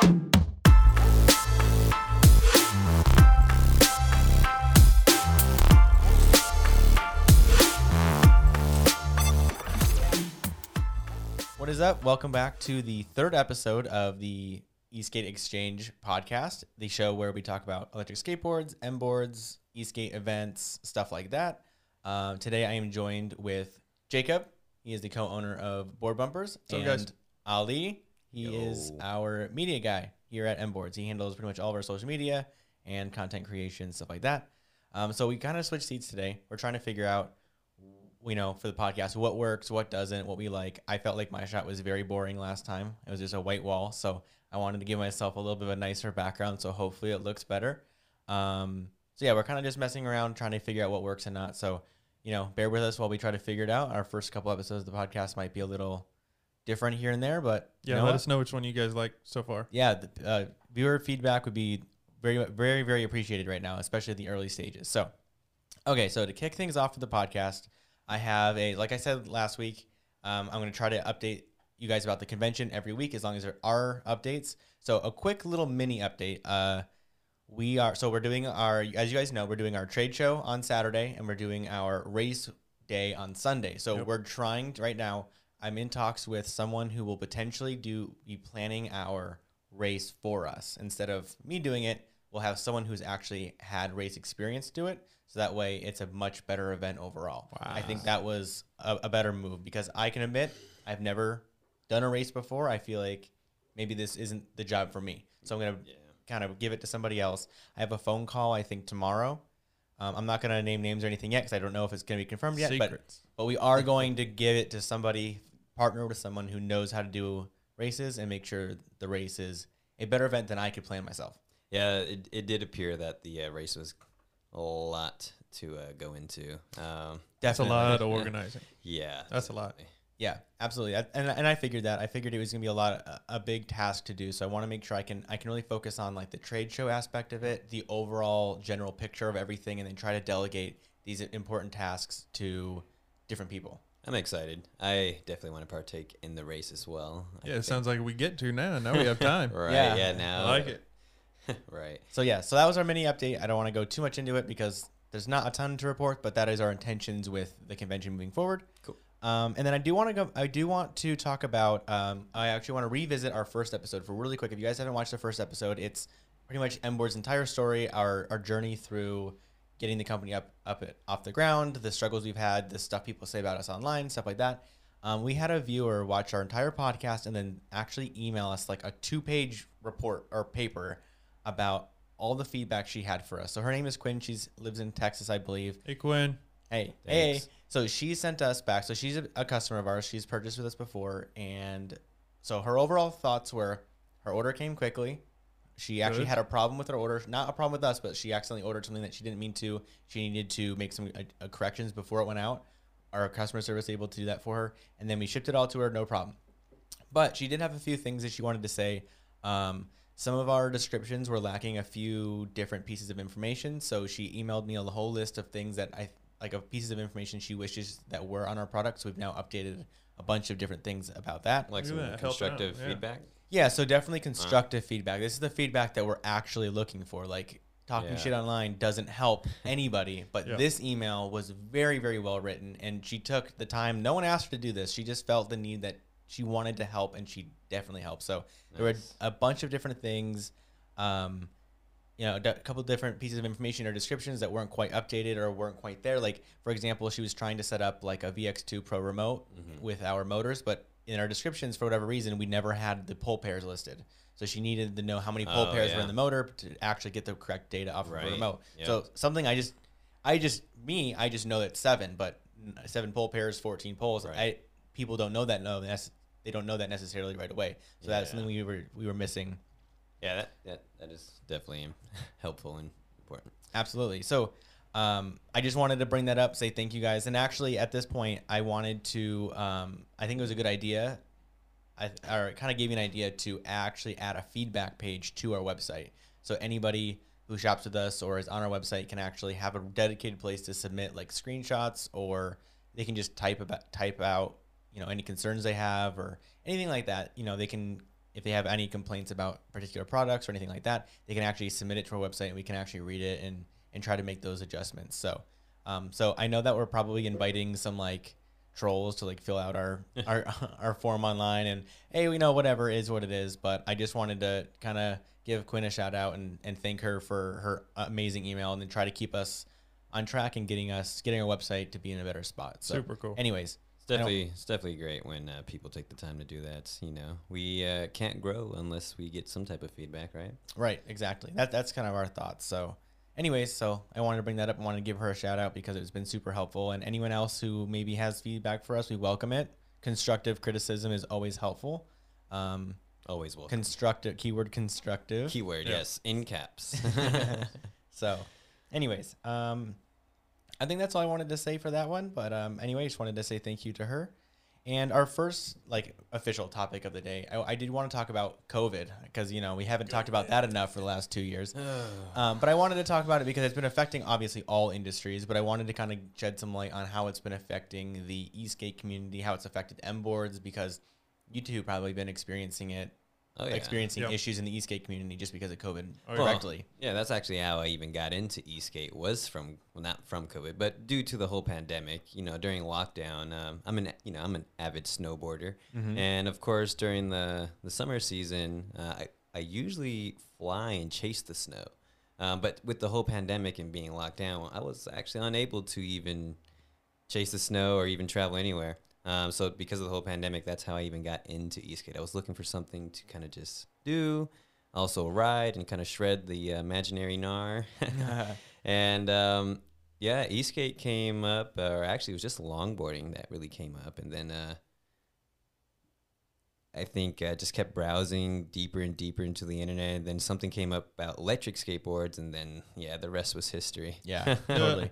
What is up? Welcome back to the third episode of the E-Skate Exchange podcast, the show where we talk about electric skateboards, M boards, e-skate events, stuff like that. Um, today I am joined with Jacob. He is the co-owner of Board Bumpers, and guys? Ali. He is our media guy here at Mboards. He handles pretty much all of our social media and content creation, stuff like that. Um, so we kind of switched seats today. We're trying to figure out you know, for the podcast, what works, what doesn't, what we like. I felt like my shot was very boring last time. It was just a white wall, so I wanted to give myself a little bit of a nicer background, so hopefully it looks better. Um, so yeah, we're kind of just messing around, trying to figure out what works and not. So, you know, bear with us while we try to figure it out. Our first couple episodes of the podcast might be a little different here and there, but you Yeah, know let what? us know which one you guys like so far. yeah, the, uh, viewer feedback would be very, very, very appreciated right now, especially at the early stages. So, okay, so to kick things off for the podcast, I have a, like I said last week, um, I'm going to try to update you guys about the convention every week as long as there are updates. So, a quick little mini update. Uh, we are, so we're doing our, as you guys know, we're doing our trade show on Saturday and we're doing our race day on Sunday. So, Yep. we're trying to, right now, I'm in talks with someone who will potentially do be planning our race for us instead of me doing it. We'll have someone who's actually had race experience do it, so that way it's a much better event overall. I think that was a, a better move because I can admit I've never done a race before. I feel like maybe this isn't the job for me, so I'm gonna kind of give it to somebody else. I have a phone call I think tomorrow. Um, I'm not gonna name names or anything yet because I don't know if it's gonna be confirmed yet. But but we are going to give it to somebody, partner with someone who knows how to do races and make sure the race is a better event than I could plan myself. Yeah, it, it did appear that the uh, race was a lot to uh, go into. Um, That's a lot of organizing. yeah, That's a lot. Yeah, absolutely. I- And, and I figured that. I figured it was gonna be a lot, a, a big task to do. So I want to make sure I can I can really focus on like the trade show aspect of it, the overall general picture of everything, and then try to delegate these important tasks to different people. I'm excited. I definitely want to partake in the race as well. I Yeah, it think- sounds like we get to now. Now we have time. right. Yeah. Yeah, now I like it. right. So yeah, so that was our mini update. I don't want to go too much into it because there's not a ton to report, but that is our intentions with the convention moving forward. Cool. Um, and then I do want to go. I do want to talk about. Um, I actually want to revisit our first episode for really quick. If you guys haven't watched the first episode, it's pretty much Mboard's entire story, our our journey through getting the company up up it, off the ground, the struggles we've had, the stuff people say about us online, stuff like that. Um, we had a viewer watch our entire podcast and then actually email us like a two page report or paper about all the feedback she had for us. So her name is Quinn. She lives in Texas, I believe. Hey, Quinn. Hey, Thanks. hey. So she sent us back. So she's a, a customer of ours. She's purchased with us before, and so her overall thoughts were her order came quickly. She actually Good. had a problem with her order, not a problem with us, but she accidentally ordered something that she didn't mean to. She needed to make some uh, uh, corrections before it went out. Our customer service able to do that for her, and then we shipped it all to her, no problem. But she did have a few things that she wanted to say. Um, some of our descriptions were lacking a few different pieces of information, so she emailed me a whole list of things that I like of pieces of information she wishes that were on our product. So we've now updated a bunch of different things about that. Like some at that, help out, constructive yeah. feedback. Yeah, so definitely constructive feedback. This is the feedback that we're actually looking for. Like talking Yeah. shit online doesn't help anybody, but Yeah. this email was very very well written and she took the time. No one asked her to do this. She just felt the need that she wanted to help and she definitely helped. So there were a bunch of different things um you know, a couple different pieces of information or descriptions that weren't quite updated or weren't quite there. Like, for example, she was trying to set up like a VX2 Pro remote Mhm. with our motors, but in our descriptions, for whatever reason, we never had the pole pairs listed. So she needed to know how many pole Oh, pairs were in the motor to actually get the correct data off of her remote. Yep. So something I just, I just me, I just know that seven, but seven pole pairs, fourteen poles. Right. I people don't know that. No, that's they don't know that necessarily right away. So that's something we were we were missing. Yeah, that, that that is definitely helpful and important. Absolutely. So um, I just wanted to bring that up, say thank you guys. And actually, at this point, I wanted to, um, I think it was a good idea. I, or it kind of gave me an idea to actually add a feedback page to our website. So anybody who shops with us or is on our website can actually have a dedicated place to submit like screenshots or they can just type about type out you know any concerns they have or anything like that you know they can if they have any complaints about particular products or anything like that, they can actually submit it to our website and we can actually read it and and try to make those adjustments. So, um, so I know that we're probably inviting some like trolls to like fill out our our our form online and hey, we know whatever is what it is, but I just wanted to kind of give Quinn a shout out and and thank her for her amazing email and then try to keep us on track and getting us getting our website to be in a better spot. So, Super cool. anyways, It's definitely it's definitely great when uh, people take the time to do that. You know, we uh, can't grow unless we get some type of feedback, right? Right, exactly. That that's kind of our thoughts. So, anyways, so I wanted to bring that up. I wanted to give her a shout out because it's been super helpful. And anyone else who maybe has feedback for us, we welcome it. Constructive criticism is always helpful. Um, Always welcome. constructive keyword constructive. Keyword, Yeah. yes, in caps. so, anyways, um, I think that's all I wanted to say for that one. But um, anyway, just wanted to say thank you to her. And our first like official topic of the day, I, I did want to talk about COVID because you know we haven't talked about that enough for the last two years. Um, but I wanted to talk about it because it's been affecting obviously all industries. But I wanted to kind of shed some light on how it's been affecting the e-skate community, how it's affected M boards because you two probably been experiencing it, oh yeah. experiencing Yep. issues in the e-skate community just because of COVID Oh, yeah. Well, directly. Yeah, that's actually how I even got into e-skate was from well, not from COVID, but due to the whole pandemic. You know, during lockdown, um, I'm an you know I'm an avid snowboarder, Mhm. and of course during the the summer season, uh, I I usually fly and chase the snow. Um, but with the whole pandemic and being locked down, I was actually unable to even chase the snow or even travel anywhere. Um, so because of the whole pandemic, that's how I even got into e-skate. I was looking for something to kind of just do, also ride and kind of shred the uh, imaginary gnar. and um, yeah, e-skate came up, or actually it was just longboarding that really came up, and then uh, I think I just kept browsing deeper and deeper into the internet. And then something came up about electric skateboards, and then yeah, the rest was history. Yeah, totally.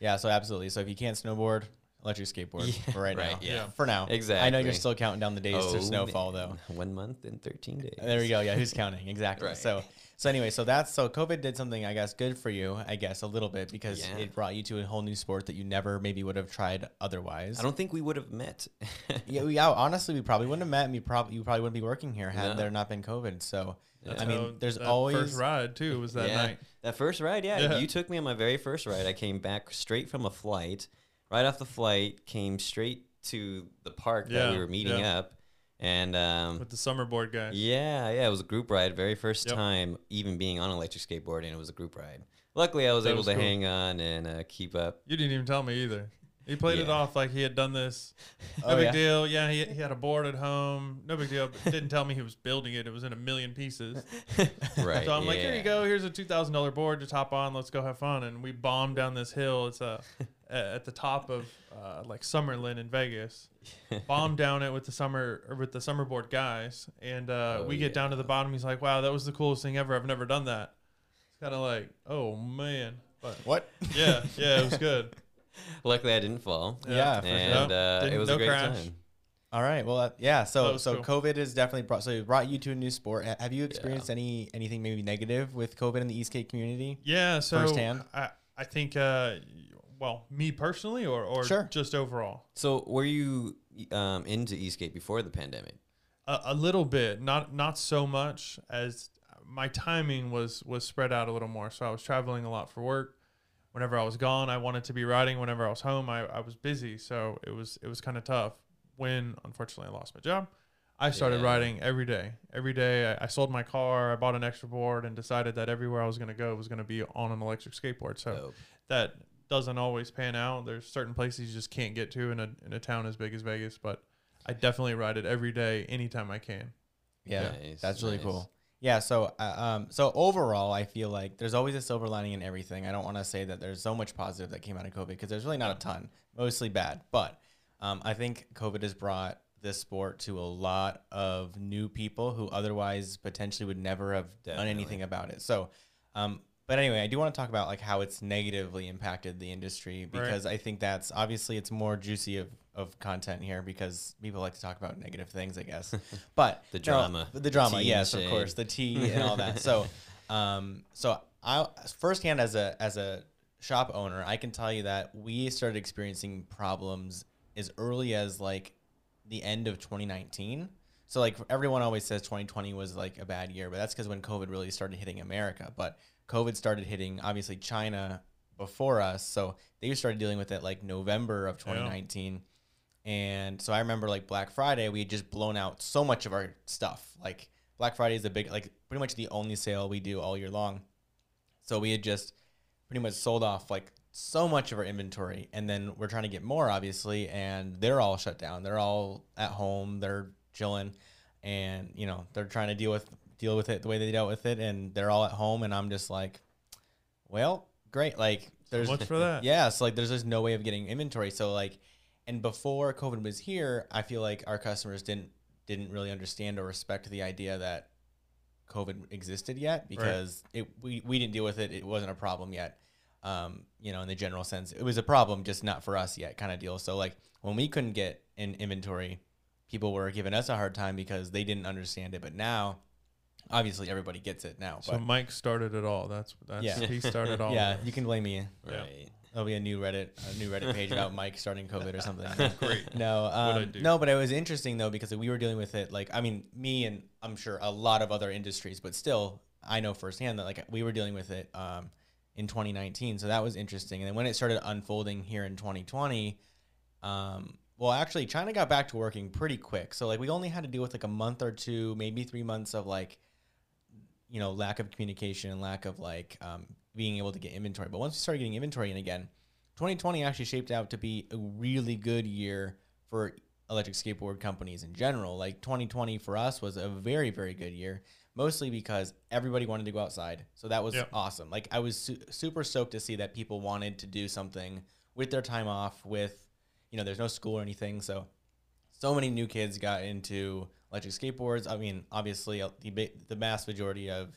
Yeah, so absolutely. So if you can't snowboard, electric skateboard Yeah, for right, now. right, yeah. For now. Exactly. I know you're still counting down the days to Oh, snowfall man. though. One month and thirteen days. There we go. Yeah, who's counting? Exactly. Right. So so anyway, so that's so COVID did something I guess good for you, I guess, a little bit because Yeah. it brought you to a whole new sport that you never maybe would have tried otherwise. I don't think we would have met. yeah, we, yeah, honestly, we probably wouldn't have met and we probably you probably wouldn't be working here had No. there not been COVID. So That's I mean, how there's that always first ride too was that Yeah. night. That first ride, yeah, Yeah. You took me on my very first ride. I came back straight from a flight. Right off the flight, came straight to the park that Yeah, we were meeting yeah. up. And um, with the summer board guys. yeah, yeah, it was a group ride. Very first Yep. time even being on an electric skateboard, and it was a group ride. Luckily, I was That able was to cool. hang on and uh, keep up. You didn't even tell me either. He played it off like he had done this. No Oh, big yeah? deal. Yeah, he, he had a board at home. No big deal. But didn't tell me he was building it. It was in a million pieces. right. So I'm like, here you go. Here's a two thousand dollar board to top on. Let's go have fun. And we bombed down this hill. It's uh, a at the top of uh, like Summerlin in Vegas. Bombed down it with the summer or with the summer board guys. And uh, Oh, we get down to the bottom. He's like, wow, that was the coolest thing ever. I've never done that. It's kind of like, oh man. But what? yeah, yeah, it was good. Luckily, I didn't fall. Yeah, for sure. and uh, it was no a great crash. time. All right. Well, uh, yeah. So so cool. COVID has definitely brought so it brought you to a new sport. Have you experienced any anything maybe negative with COVID in the e-skate community? Yeah, so Firsthand? I I think uh, well, me personally or or Sure. just overall. So, were you um, into e-skate before the pandemic? A, a little bit, not not so much as my timing was was spread out a little more. So I was traveling a lot for work. Whenever I was gone, I wanted to be riding. Whenever I was home, I, I was busy. So it was it was kind of tough. When unfortunately I lost my job, I started Yeah. riding every day. Every day I, I sold my car, I bought an extra board, and decided that everywhere I was going to go was going to be on an electric skateboard. So Oh, that doesn't always pan out. There's certain places you just can't get to in a in a town as big as Vegas, but I definitely ride it every day, anytime I can. Yeah, Nice, that's really nice. cool. Yeah, so uh, um, so overall, I feel like there's always a silver lining in everything. I don't want to say that there's so much positive that came out of COVID because there's really not a ton, mostly bad. But um, I think COVID has brought this sport to a lot of new people who otherwise potentially would never have done anything about it. So, um, but anyway, I do want to talk about like how it's negatively impacted the industry because I think that's obviously it's more juicy of, of content here because people like to talk about negative things, I guess. But The no, drama. the drama, Tea yes, of course, the tea and all that. So, um, so I firsthand as a as a shop owner, I can tell you that we started experiencing problems as early as like the end of 2019. So like everyone always says 2020 was like a bad year, but that's because when COVID really started hitting America. But COVID started hitting obviously China before us, so they started dealing with it like November of 2019. And so I remember like Black Friday, we had just blown out so much of our stuff. Like Black Friday is the big, like pretty much the only sale we do all year long. So we had just pretty much sold off like so much of our inventory, and then we're trying to get more, obviously, and they're all shut down. They're all at home. They're chilling, and you know they're trying to deal with deal with it the way they dealt with it, and they're all at home, and I'm just like, well, great. Like there's much for that. yeah, so like there's just no way of getting inventory. So like, and before COVID was here, I feel like our customers didn't didn't really understand or respect the idea that COVID existed yet because it we, we didn't deal with it. It wasn't a problem yet. Um, you know, in the general sense, it was a problem, just not for us yet, kind of deal. So like when we couldn't get in inventory, people were giving us a hard time because they didn't understand it. But now, obviously, everybody gets it now. So Mike started it all. That's that's Yeah. he started all. yeah, you can blame me. Yeah. There'll be a new Reddit, a new Reddit page about Mike starting COVID or something. Great. No, um, no, but it was interesting though because we were dealing with it. Like, I mean, me and I'm sure a lot of other industries, but still, I know firsthand that like we were dealing with it um, in 2019. So that was interesting. And then when it started unfolding here in 2020, um, well, actually, China got back to working pretty quick. So like we only had to deal with like a month or two, maybe three months of like, you know, lack of communication and lack of like um, being able to get inventory. But once we started getting inventory in again, 2020 actually shaped out to be a really good year for electric skateboard companies in general. Like 2020 for us was a very, very good year, mostly because everybody wanted to go outside. So that was Yep. awesome. Like I was su- super stoked to see that people wanted to do something with their time off, with, you know, there's no school or anything. So, so many new kids got into electric skateboards. I mean, obviously, uh, the, the vast majority of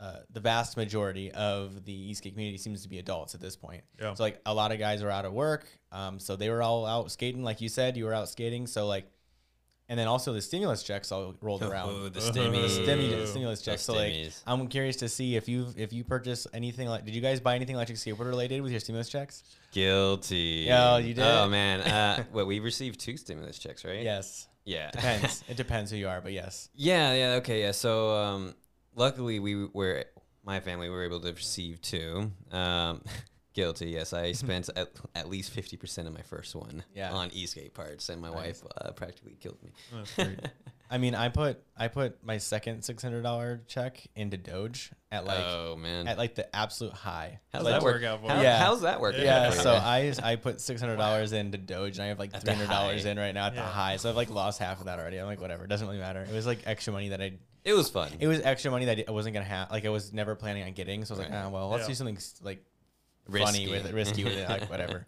uh, the vast majority of the e-skate community seems to be adults at this point. Yeah. So like a lot of guys are out of work, um, so they were all out skating, like you said, you were out skating. So like, and then also the stimulus checks all rolled Oh, around. the Uh-huh. The stimmies. stimu- stimulus The checks. So like. I'm curious to see if you if you purchase anything like, did you guys buy anything electric skateboard related with your stimulus checks? Guilty. Yeah, you did? Oh man. Uh, well, we received two stimulus checks, right? Yes, Yeah. depends. it depends who you are, but yes. Yeah, yeah, okay, yeah. So um, luckily we were my family were able to receive two. Um, guilty, yes. I spent at, at least fifty percent of my first one Yeah. on e-skate parts, and my Nice. wife uh, practically killed me. I mean, I put I put my second six hundred dollar check into Doge at like oh man, at like the absolute high. how's Like, that that work? work out for How, you? Yeah. How's that work? Yeah, Yeah. so I I put six hundred dollars into Doge and I have like At three the hundred dollars in right now at the high. So I've like lost half of that already. I'm like, whatever, it doesn't really matter. It was like extra money that I it was fun. it was extra money that I wasn't gonna have like I was never planning on getting. So I was like, Right. ah, well, let's Yeah. do something s- like Risky. funny with it, risky with it, like whatever.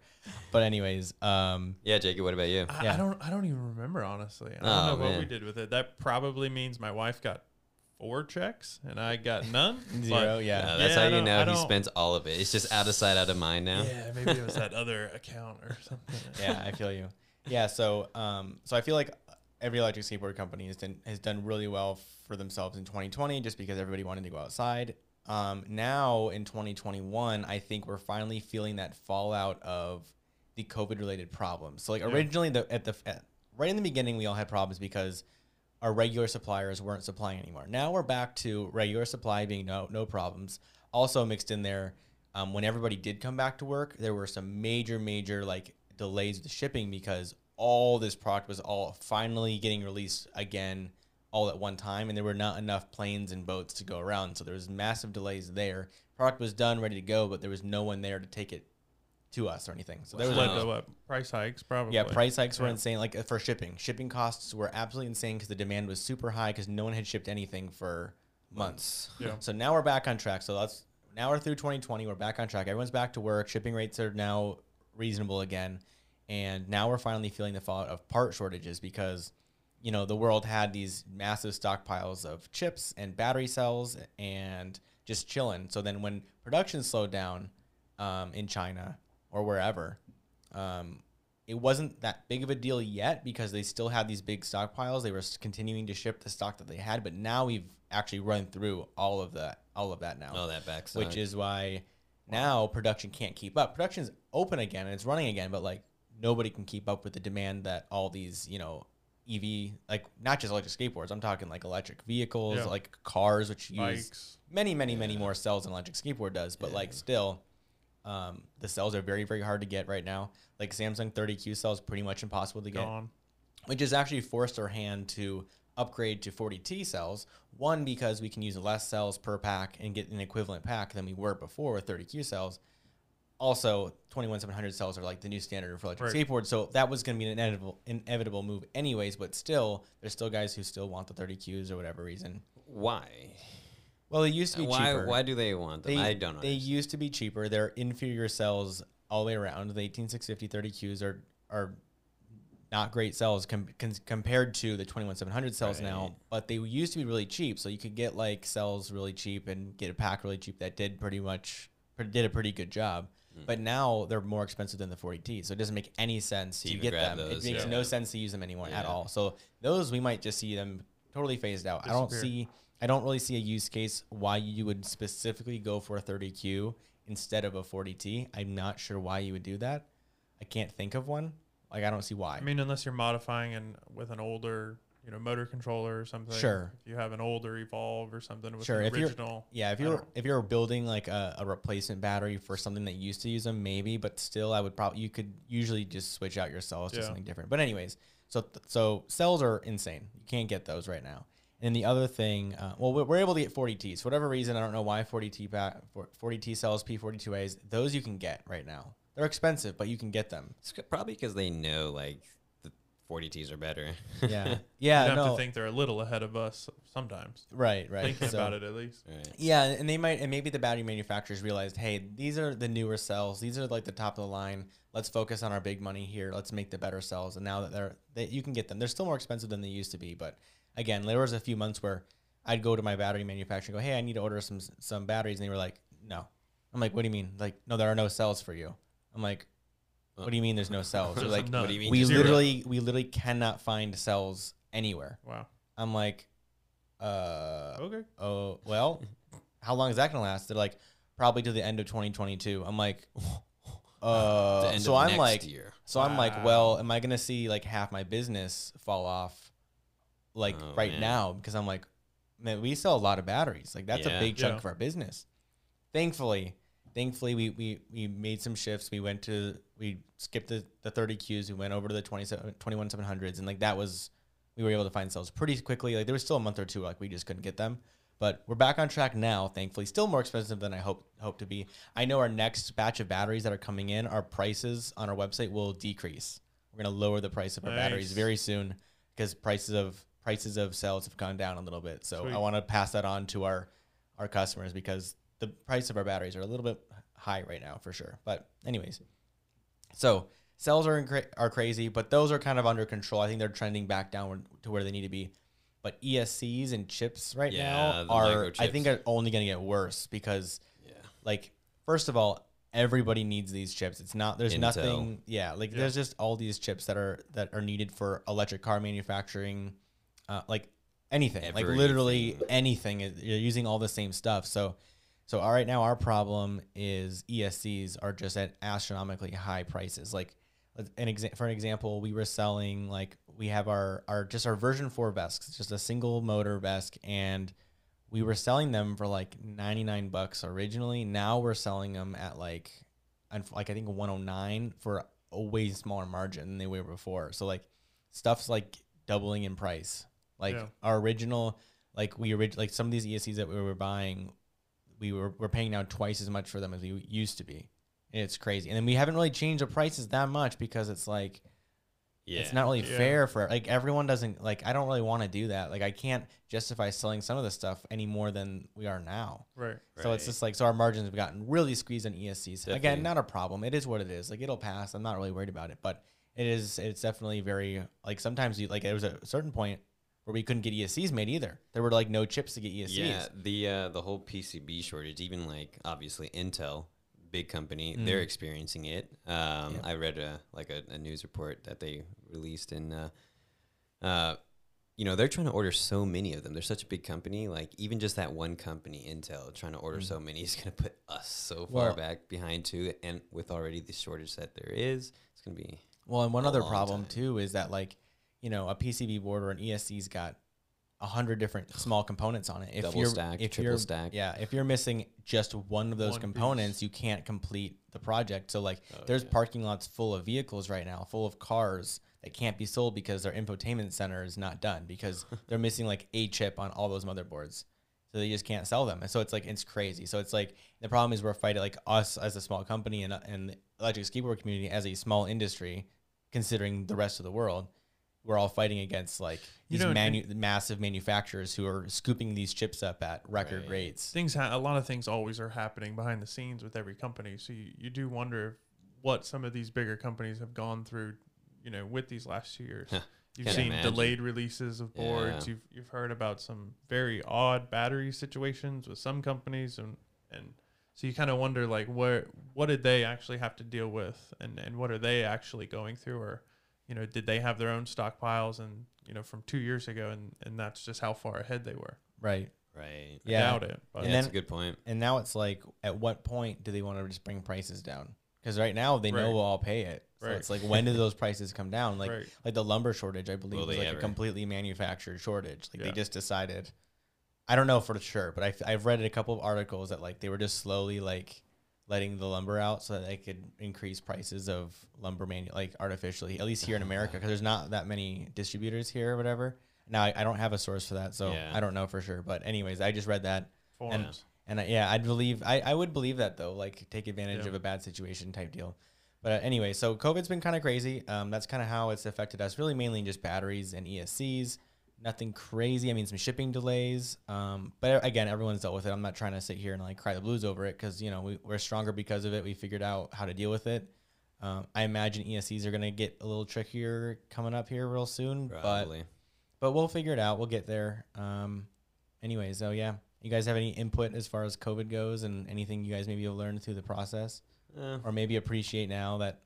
But anyways, um, yeah, Jacob. What about you? I, Yeah. I don't. I don't even remember honestly. I don't Oh, know what we man. did with it. That probably means my wife got four checks and I got none. but- zero, yeah. No, that's Yeah, I how you don't- know he don't- spent all of it. It's just out of sight, out of mind now. Yeah, maybe it was that other account or something. yeah, I feel you. Yeah, so um, so I feel like every electric skateboard company has done has done really well for themselves in 2020, just because everybody wanted to go outside. Um, now in 2021, I think we're finally feeling that fallout of the COVID related problems. So like Yeah. originally, the at the at, right in the beginning, we all had problems because our regular suppliers weren't supplying anymore. Now we're back to regular supply being no no problems. Also mixed in there, um, when everybody did come back to work, there were some major major like delays with the shipping because all this product was all finally getting released again all at one time and there were not enough planes and boats to go around so there was massive delays there product was done ready to go but there was no one there to take it to us or anything so there was what price hikes probably. yeah, price hikes were insane. Like for shipping, shipping costs were absolutely insane because the demand was super high because no one had shipped anything for months. Yeah. So now we're back on track. So that's now we're through 2020. We're back on track. Everyone's back to work. Shipping rates are now reasonable again, and now we're finally feeling the fallout of part shortages because you know the world had these massive stockpiles of chips and battery cells and just chilling. So then when production slowed down um, in China or wherever, um, it wasn't that big of a deal yet because they still had these big stockpiles. They were continuing to ship the stock that they had, but now we've actually run through all of that, all of that now, All that backside. which is why now production can't keep up. Production's open again and it's running again, but like nobody can keep up with the demand that all these, you know, EV, like not just electric skateboards. I'm talking like electric vehicles, Yeah. like cars, which use Bikes. many, many, many more cells than electric skateboard does. But like still, um, the cells are very, very hard to get right now. Like Samsung 30Q cells, pretty much impossible to get Gone. which has actually forced our hand to upgrade to 40T cells. One, because we can use less cells per pack and get an equivalent pack than we were before with 30Q cells. Also, 21700 cells are like the new standard for electric Right. skateboards. So that was going to be an inevitable, inevitable move, anyways. But still, there's still guys who still want the 30Qs or whatever reason. Why? Well, it used to be Why? cheaper. Why do they want them? They, I don't know. They used to be cheaper. They're inferior cells all the way around. The 18650 30Qs are are not great cells com- con- compared to the 21700 cells Right. now, but they used to be really cheap. So you could get like cells really cheap and get a pack really cheap that did pretty much did a pretty good job. Hmm. But now they're more expensive than the 40T, so it doesn't make any sense To to get them. those, it makes yeah. no sense to use them anymore at all. So those we might just see them totally phased out. I don't see I don't really see a use case why you would specifically go for a 30Q instead of a 40T. I'm not sure why you would do that. I can't think of one. Like I don't see why. I mean, unless you're modifying and with an older, you know, motor controller or something. Sure. If you have an older Evolve or something with Sure, an if you're- original. yeah, if you're if you're building like a, a replacement battery for something that used to use them, maybe, but still, I would probably you could usually just switch out your cells to Yeah. something different. But anyways, so so cells are insane. You can't get those right now. And the other thing, uh, well, we're, we're able to get 40Ts for whatever reason. I don't know why 40T pack, 40T cells, P42As, those you can get right now. They're expensive, but you can get them. It's probably because they know like the 40Ts are better. Yeah, Yeah. you yeah, have no, to think they're a little ahead of us sometimes. right, right. Thinking So- about it at least. right. Yeah, and they might, and maybe the battery manufacturers realized, hey, these are the newer cells. These are like the top of the line. Let's focus on our big money here. Let's make the better cells. And now that they're, that you can get them, they're still more expensive than they used to be. But again, there was a few months where I'd go to my battery manufacturer, and go, hey, I need to order some some batteries, and they were like, no. I'm like, what do you mean? Like, no, there are no cells for you. I'm like, what do you mean there's no cells? They're like, none. what do you mean? we Zero. literally, we literally cannot find cells anywhere. Wow. I'm like, uh, Okay. oh well how long is that gonna last they're like probably to the end of 2022 i'm like The uh end so of i'm next like year. so i'm like well am i gonna see like half my business fall off like Oh, right man. now because i'm like man we sell a lot of batteries like that's Yeah. a big chunk Yeah. of our business thankfully thankfully we, we we made some shifts. We went to we skipped the, the 30 qs. We went over to the 27 21 700s and like that was we were able to find cells pretty quickly. Like there was still a month or two like we just couldn't get them. But we're back on track now thankfully. Still more expensive than i hope hope to be. I know our next batch of batteries that are coming in our prices on our website will decrease. We're going to lower the price of our batteries very soon because prices of prices of cells have gone down a little bit. So Sweet. i want to pass that on to our our customers because the price of our batteries are a little bit high right now for sure but anyways so cells are incra- are crazy, but those are kind of under control. I think they're trending back downward to where they need to be. But ESCs and chips right Yeah, now are I think are only going to get worse because Yeah. like first of all, everybody needs these chips. It's not there's Intel. nothing yeah, like Yeah. there's just all these chips that are that are needed for electric car manufacturing uh, like anything. Like literally anything you're using all the same stuff. So so all right now our problem is ESCs are just at astronomically high prices. Like an exa- for an example, we were selling like we have our our just our version 4 VESCs, just a single motor VESC and we were selling them for like 99 bucks originally. Now we're selling them at like and like I think 109 for a way smaller margin than they were before. So like stuff's like doubling in price. Like Yeah. our original like we orig- like some of these ESCs that we were buying we were we're paying now twice as much for them as we used to be. And it's crazy. And then we haven't really changed the prices that much because it's like Yeah. it's not really Yeah. fair for like everyone doesn't like I don't really want to do that. Like I can't justify selling some of the stuff any more than we are now. Right. So it's just like so our margins have gotten really squeezed on ESCs. Again, not a problem. It is what it is. Like it'll pass. I'm not really worried about it, but it is it's definitely very like sometimes you like there was a certain point where we couldn't get ESCs made either. There were like no chips to get ESCs. Yeah, the uh, the whole PCB shortage, even like obviously Intel, big company, they're Mm. experiencing it. Um, Yeah. I read a like a, a news report that they released, and uh, uh, you know they're trying to order so many of them. They're such a big company, like even just that one company, Intel, trying to order Mm. so many is going to put us so far Well- back behind too. And with already the shortage that there is, it's going to be Well, and one other problem time. too is that like you know a PCB board or an ESC's got a hundred different small components on it. If Double you're stacked, if triple you're stacked. yeah, if you're missing just one of those One components, piece. you can't complete the project. So like, Oh, there's yeah. parking lots full of vehicles right now, full of cars that can't be sold because their infotainment center is not done because they're missing like a chip on all those motherboards. So they just can't sell them. And so it's like it's crazy. So it's like the problem is we're fighting like us as a small company and uh, and the electric skateboard community as a small industry, considering the rest of the world, we're all fighting against like You these know, and- manu- massive manufacturers who are scooping these chips up at record Right. rates. things ha- a lot of things always are happening behind the scenes with every company so you, you do wonder what some of these bigger companies have gone through you know with these last two years you've can't seen imagine. delayed releases of boards Yeah. you've, you've heard about some very odd battery situations with some companies and and so you kind of wonder like where what did they actually have to deal with and and what are they actually going through or you know did they have their own stockpiles and you know from two years ago and and that's just how far ahead they were Right. Right. I Yeah. doubt it but Yeah, that's then- a good point. And now it's like, at what point do they want to just bring prices down? Because right now they know Right. we'll all pay it. So Right. it's like, when do those prices come down? Like, right like the lumber shortage, I believe, Will was they like ever? a completely manufactured shortage. Like Yeah. they just decided. I don't know for sure, but I've, I've read a couple of articles that like they were just slowly like letting the lumber out so that they could increase prices of lumber manu like artificially, at least here in America, because there's not that many distributors here or whatever. Now I, I don't have a source for that, so Yeah. I don't know for sure. But anyways, I just read that. forums And I, yeah, I'd believe I, I would believe that though, like take advantage Yeah. of a bad situation type deal. But uh, anyway, so COVID's been kind of crazy. Um, that's kind of how it's affected us. Really, mainly just batteries and ESCs. Nothing crazy. I mean, some shipping delays. Um, but again, everyone's dealt with it. I'm not trying to sit here and like cry the blues over it because you know we, we're stronger because of it. We figured out how to deal with it. Um, I imagine ESCs are gonna get a little trickier coming up here real soon. But Probably. but we'll figure it out. We'll get there. Um, anyway, so yeah, you guys have any input as far as COVID goes, and anything you guys maybe have learned through the process, Uh, or maybe appreciate now that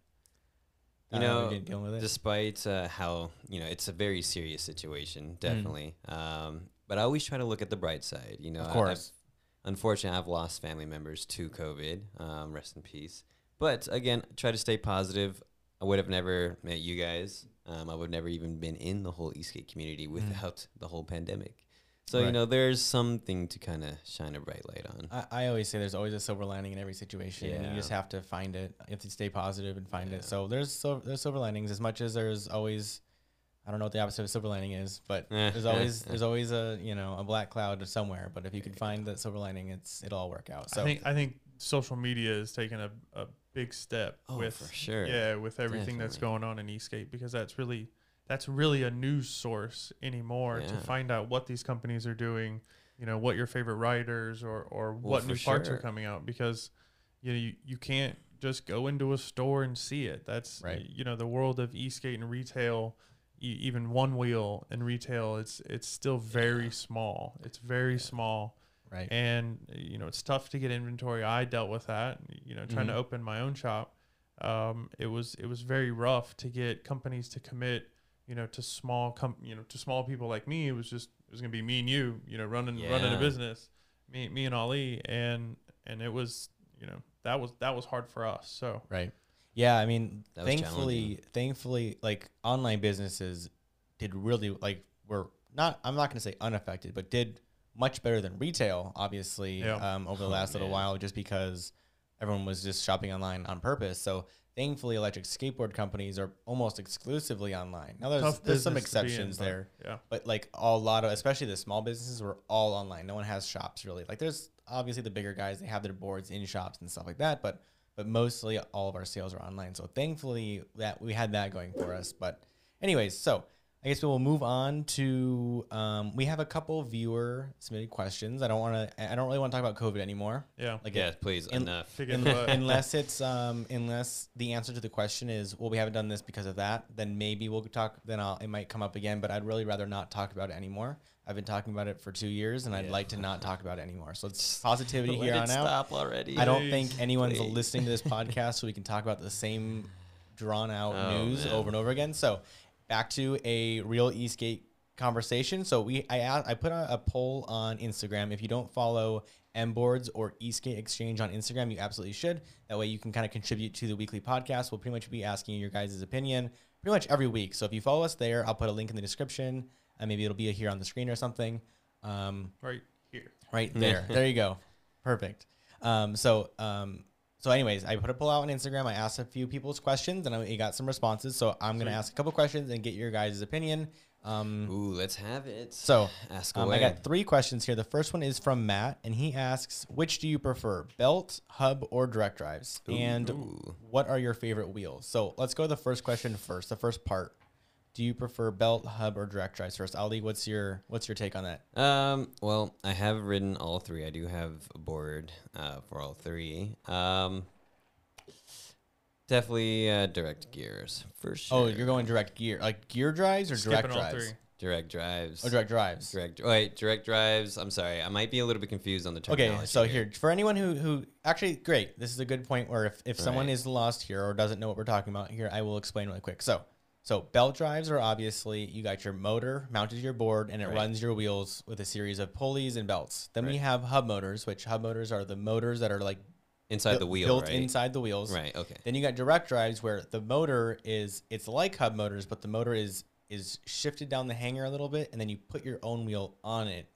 You uh, know, we've dealing with it. despite uh, how you know it's a very serious situation, Mm. definitely. Um, but I always try to look at the bright side. You know, of course, I've, unfortunately, I've lost family members to COVID. Um, rest in peace. But again, try to stay positive. I would have never met you guys. Um, I would have never even been in the whole e-skate community without the whole pandemic. So you Mm. Know, there's something to kind of shine a bright light on. I, I always say there's always a silver lining in every situation, and you just have to find it. You have to stay positive and find Yeah. it. So there's so there's silver linings as much as there's always. I don't know what the opposite of silver lining is, but Eh, there's always eh. there's always a you know a black cloud somewhere. But if you can find that silver lining, it's it'll all work out. So I think I think social media is taking a, a big step Oh, with for sure. yeah with everything that's going on in e-skate because that's really that's really a news source anymore to find out what these companies are doing, you know, what your favorite writers or or Well, what new parts are coming out because you know you, you can't just go into a store and see it. That's Right. you know the world of e-skate and retail e- even one wheel in retail it's it's still very Yeah. small. It's very Yeah. small right, and you know it's tough to get inventory i dealt with that you know trying to Mhm. open my own shop um, it was it was very rough to get companies to commit you know to small com- you know to small people like me it was just it was gonna be me and you you know running running a business me me and ali and and it was you know that was that was hard for us so Right. Yeah, I mean, That was thankfully, thankfully, like online businesses did really like were not. I'm not going to say unaffected, but did much better than retail. Obviously, Yeah. um, over the Oh, last little man. while, just because everyone was just shopping online on purpose. So thankfully, electric skateboard companies are almost exclusively online. Now, there's tough there's some be in, exceptions but there, yeah but like a lot of, especially the small businesses, were all online. No one has shops really. Like there's obviously the bigger guys; they have their boards in shops and stuff like that. But but mostly all of our sales are online. So thankfully that we had that going for us. But anyways, so I guess we will move on to um, we have a couple viewer submitted questions. I don't want to. I don't really want to talk about COVID anymore. yeah Like yeah, please in- enough. Kick it in Un- the butt. unless it's um unless the answer to the question is well we haven't done this because of that then maybe we'll talk then I'll, it might come up again but I'd really rather not talk about it anymore I've been talking about it for two years and I'd Yeah. like to not talk about it anymore so it's positivity Let here it on out stop already. I don't Please, think anyone's please. listening to this podcast so we can talk about the same drawn out Oh, news man. over and over again. So back to a real e-skate conversation. So we I a- I put a, a poll on Instagram. If you don't follow M Boards or E-Skate Exchange on Instagram, you absolutely should. That way you can kind of contribute to the weekly podcast. We'll pretty much be asking your guys' opinion, pretty much every week. So if you follow us there, I'll put a link in the description, and maybe it'll be here on the screen or something. Um, Right here. right there. there you go. Perfect. Um, so, um, so anyways, I put a poll out on Instagram. I asked a few people's questions and I got some responses. So I'm going to ask a couple questions and get your guys' opinion. Um, Ooh, let's have it. so ask um, away. I got three questions here. The first one is from Matt and he asks, which do you prefer, belt, hub, or direct drives? and Ooh. what are your favorite wheels? So let's go to the first question first. The first part. Do you prefer belt, hub, or direct drives first? Ali, what's your what's your take on that? Um, well, I have ridden all three. I do have a board uh, for all three. Um, definitely uh, direct gears for sure. Oh, you're going direct gear, like gear drives or direct all drives? three. direct drives. Oh, direct drives. Direct. Wait, direct drives. I'm sorry. I might be a little bit confused on the terminology. Okay, so here for anyone who who actually great, this is a good point where if, if someone Right. is lost here or doesn't know what we're talking about here, I will explain really quick. So so belt drives are obviously you got your motor mounted to your board and it Right. runs your wheels with a series of pulleys and belts. Then we have hub motors, which hub motors are the motors that are like inside the wheel, built right? inside the wheels. Right. Okay. Then you got direct drives where the motor is it's like hub motors, but the motor is is shifted down the hanger a little bit, and then you put your own wheel on it.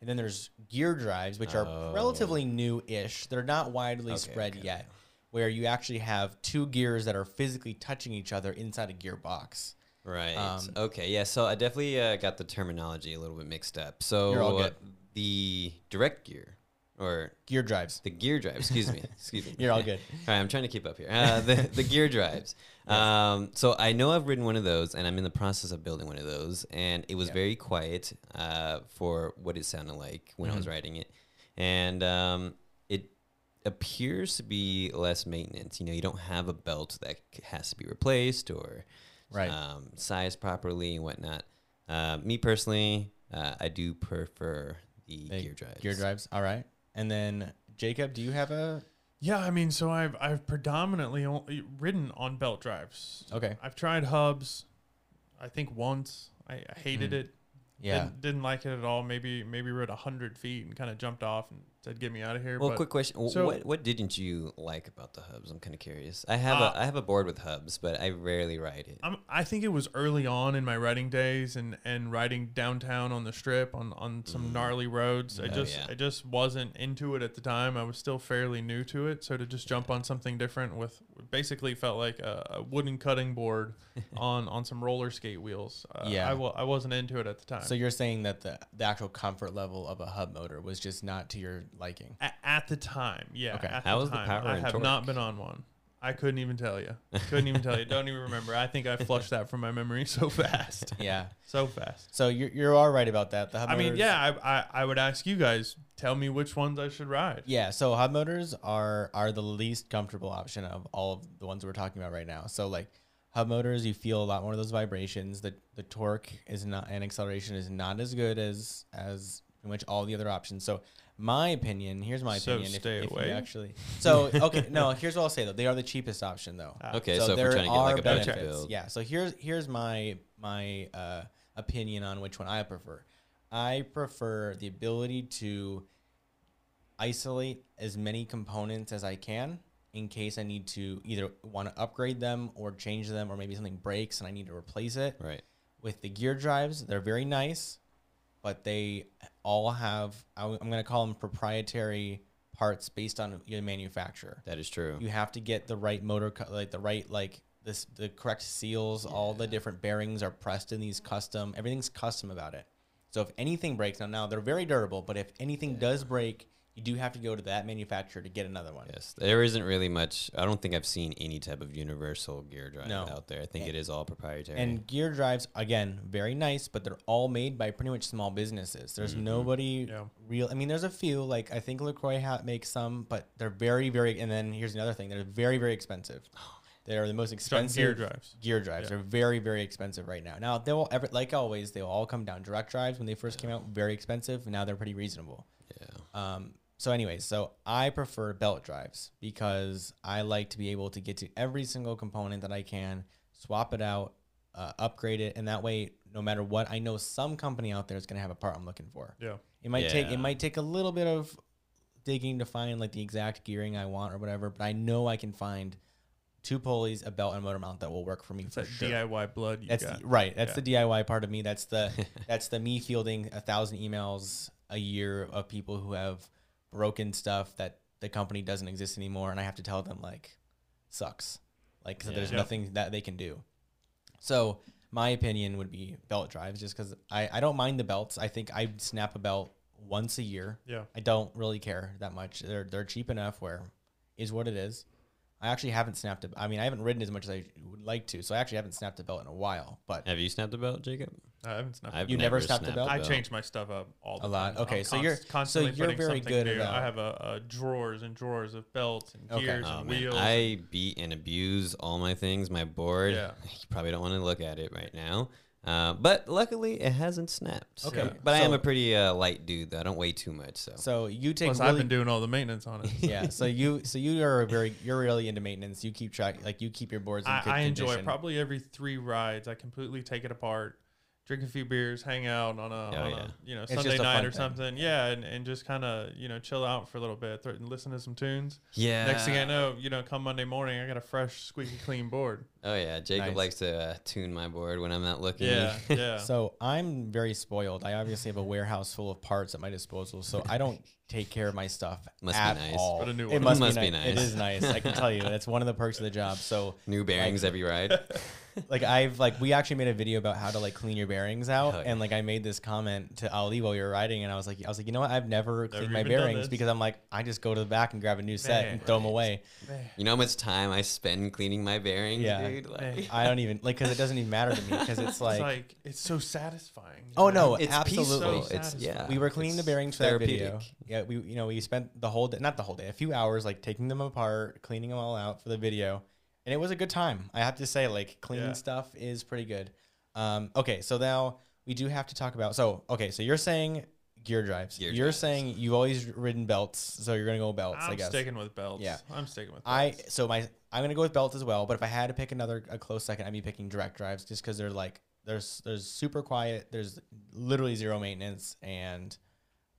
And then there's gear drives, which are Oh. relatively new-ish. They're not widely Okay, spread okay. yet, where you actually have two gears that are physically touching each other inside a gearbox. Right. Um, okay. Yeah. So I definitely uh, got the terminology a little bit mixed up. So You're all good. the direct gear or Gear drives. the gear drive. Excuse me. Excuse me. You're all good. All right, I'm trying to keep up here. Uh, the the gear drives. Um, so I know I've ridden one of those, and I'm in the process of building one of those, and it was Yeah. very quiet uh, for what it sounded like when I was Mhm. riding it, and um, appears to be less maintenance. You know, you don't have a belt that has to be replaced or Right. um, sized properly and whatnot. Uh, me personally, uh, I do prefer the The gear drives. Gear drives. All right. And then Jacob, do you have a Yeah, I mean, so I've I've predominantly only ridden on belt drives. okay? I've tried hubs. I think once. I, I hated Mhm. it. Yeah. Didn't, didn't like it at all. Maybe maybe rode a hundred feet and kind of jumped off and said, "Get me out of here." Well, but quick question: so- what what didn't you like about the hubs? I'm kind of curious. I have Uh, a I have a board with hubs, but I rarely ride it. I'm, I think it was early on in my riding days and, and riding downtown on the strip on, on some Mm. gnarly roads. I Oh, just yeah. I just wasn't into it at the time. I was still fairly new to it, so to just jump on something different with basically felt like a, a wooden cutting board on on some roller skate wheels. Uh, Yeah. I w- I wasn't into it at the time. So you're saying that the the actual comfort level of a hub motor was just not to your liking. at, at the time, yeah. Okay. At How the was the time, power I and have not been on one. I couldn't even tell you. Couldn't even tell you. Don't even remember. I think I flushed that from my memory so fast. Yeah. So fast. So you're you're all right about that. The hub I mean, motors- yeah, I, I I would ask you guys, tell me which ones I should ride. Yeah, so hub motors are are the least comfortable option of all of the ones we're talking about right now. So like hub motors, you feel a lot more of those vibrations. The the torque is not and acceleration is not as good as as pretty much all the other options. So my opinion, here's my So opinion. if- stay if you away. actually, so okay, no. Here's what I'll say though. They are the cheapest option though. Ah, Okay, so, so, if there we're trying to get like a budget benefits. build, Yeah. So here's here's my my uh, opinion on which one I prefer. I prefer the ability to isolate as many components as I can in case I need to either want to upgrade them or change them, or maybe something breaks and I need to replace it. right? With the gear drives, they're very nice, but they all have I- I'm going to call them proprietary parts based on your manufacturer. That is true. you have to get the right motor like the right like this the correct seals all the different bearings are pressed in these custom everything's custom about it. So if anything breaks now now they're very durable but if anything does break you do have to go to that manufacturer to get another one Yes, there isn't really much. I don't think I've seen any type of universal gear drive No. out there. I think And- it is all proprietary. and gear drives again very nice but they're all made by pretty much small businesses there's Mhm. nobody Yeah. real i mean there's a few like i think lacroix hat makes some but they're very very and then here's another thing they're very very expensive they're the most expensive gear drives. gear drives Yeah. are very very expensive right now now they'll ever like always they'll all come down direct drives when they first came out very expensive now they're pretty reasonable yeah, um, so anyways so i prefer belt drives because i like to be able to get to every single component that i can swap it out uh, upgrade it and that way no matter what i know some company out there is going to have a part i'm looking for Yeah. it might take it might take a little bit of digging to find like the exact gearing i want or whatever but i know i can find two pulleys, a belt, and a motor mount that will work for me It's for that sure. DIY blood you That's got. the, right. That's Yeah. the DIY part of me. That's the that's the me fielding a thousand emails a year of people who have broken stuff that the company doesn't exist anymore, and I have to tell them like sucks. Like 'cause Yeah. there's Yep. nothing that they can do. So my opinion would be belt drives, just because I I don't mind the belts. I think I snap a belt once a year. Yeah. I don't really care that much. They're they're cheap enough where is what it is. I actually haven't snapped a. I mean, I haven't ridden as much as I would like to, so I actually haven't snapped a belt in a while. But Have you snapped a belt, Jacob? I haven't snapped. I've You never snapped a belt? I change my stuff up all the A lot. time. Okay, I'm so you're- constantly so you're putting very something good new. about- I have a, a drawers and drawers of belts and Okay. gears Oh, and man. wheels. I beat and abuse all my things. My board. Yeah. You probably don't want to look at it right now. Uh, but luckily, it hasn't snapped. Okay, But I am a pretty uh, light dude, though. I don't weigh too much. So. so you take Plus, really, I've been doing all the maintenance on it. yeah. So you so you are a very you're really into maintenance. You keep track like you keep your boards in I, good I enjoy condition. it. Probably every three rides, I completely take it apart, drink a few beers, hang out on a, Oh, on yeah. a you know It's Sunday night fun or thing. something. Yeah, and, and just kind of you know chill out for a little bit th- and listen to some tunes. yeah. Next thing I know, you know, come Monday morning, I got a fresh, squeaky clean board. Oh yeah, Jacob Nice. likes to uh, tune my board when I'm not looking. Yeah, yeah. So I'm very spoiled. I obviously have a warehouse full of parts at my disposal, so I don't take care of my stuff Must be at nice. all. But a new It one. must, Must be, be nice. It nice. is nice. I can tell you. That's one of the perks of the job. So New bearings every ride. like I've like we actually made a video about how to like clean your bearings out, yeah. and like I made this comment to Ali while we were riding, and I was like, I was like, you know what? I've never, cleaned my bearings because I'm like, I just go to the back and grab a new set Man. and throw them away. Man. You know how much time I spend cleaning my bearings, Yeah. dude? Like, I don't even like because it doesn't even matter to me because it's It's like, like, it's so satisfying. oh know? no, it's absolutely. peaceful. It's yeah. we were cleaning the bearings for that video. Yeah, we you know we spent the whole day, not the whole day, a few hours like taking them apart, cleaning them all out for the video, and it was a good time. I have to say, like cleaning Yeah. stuff is pretty good. Um, okay, so now we do have to talk about. So okay, so you're saying gear drives. Gear you're drives. saying you've always ridden belts, so you're gonna go belts. I I'm guess. sticking with belts. Yeah. I'm sticking with I so my I'm gonna go with belts as well. But if I had to pick another a close second, I'd be picking direct drives just because they're like there's there's super quiet. There's literally zero maintenance, and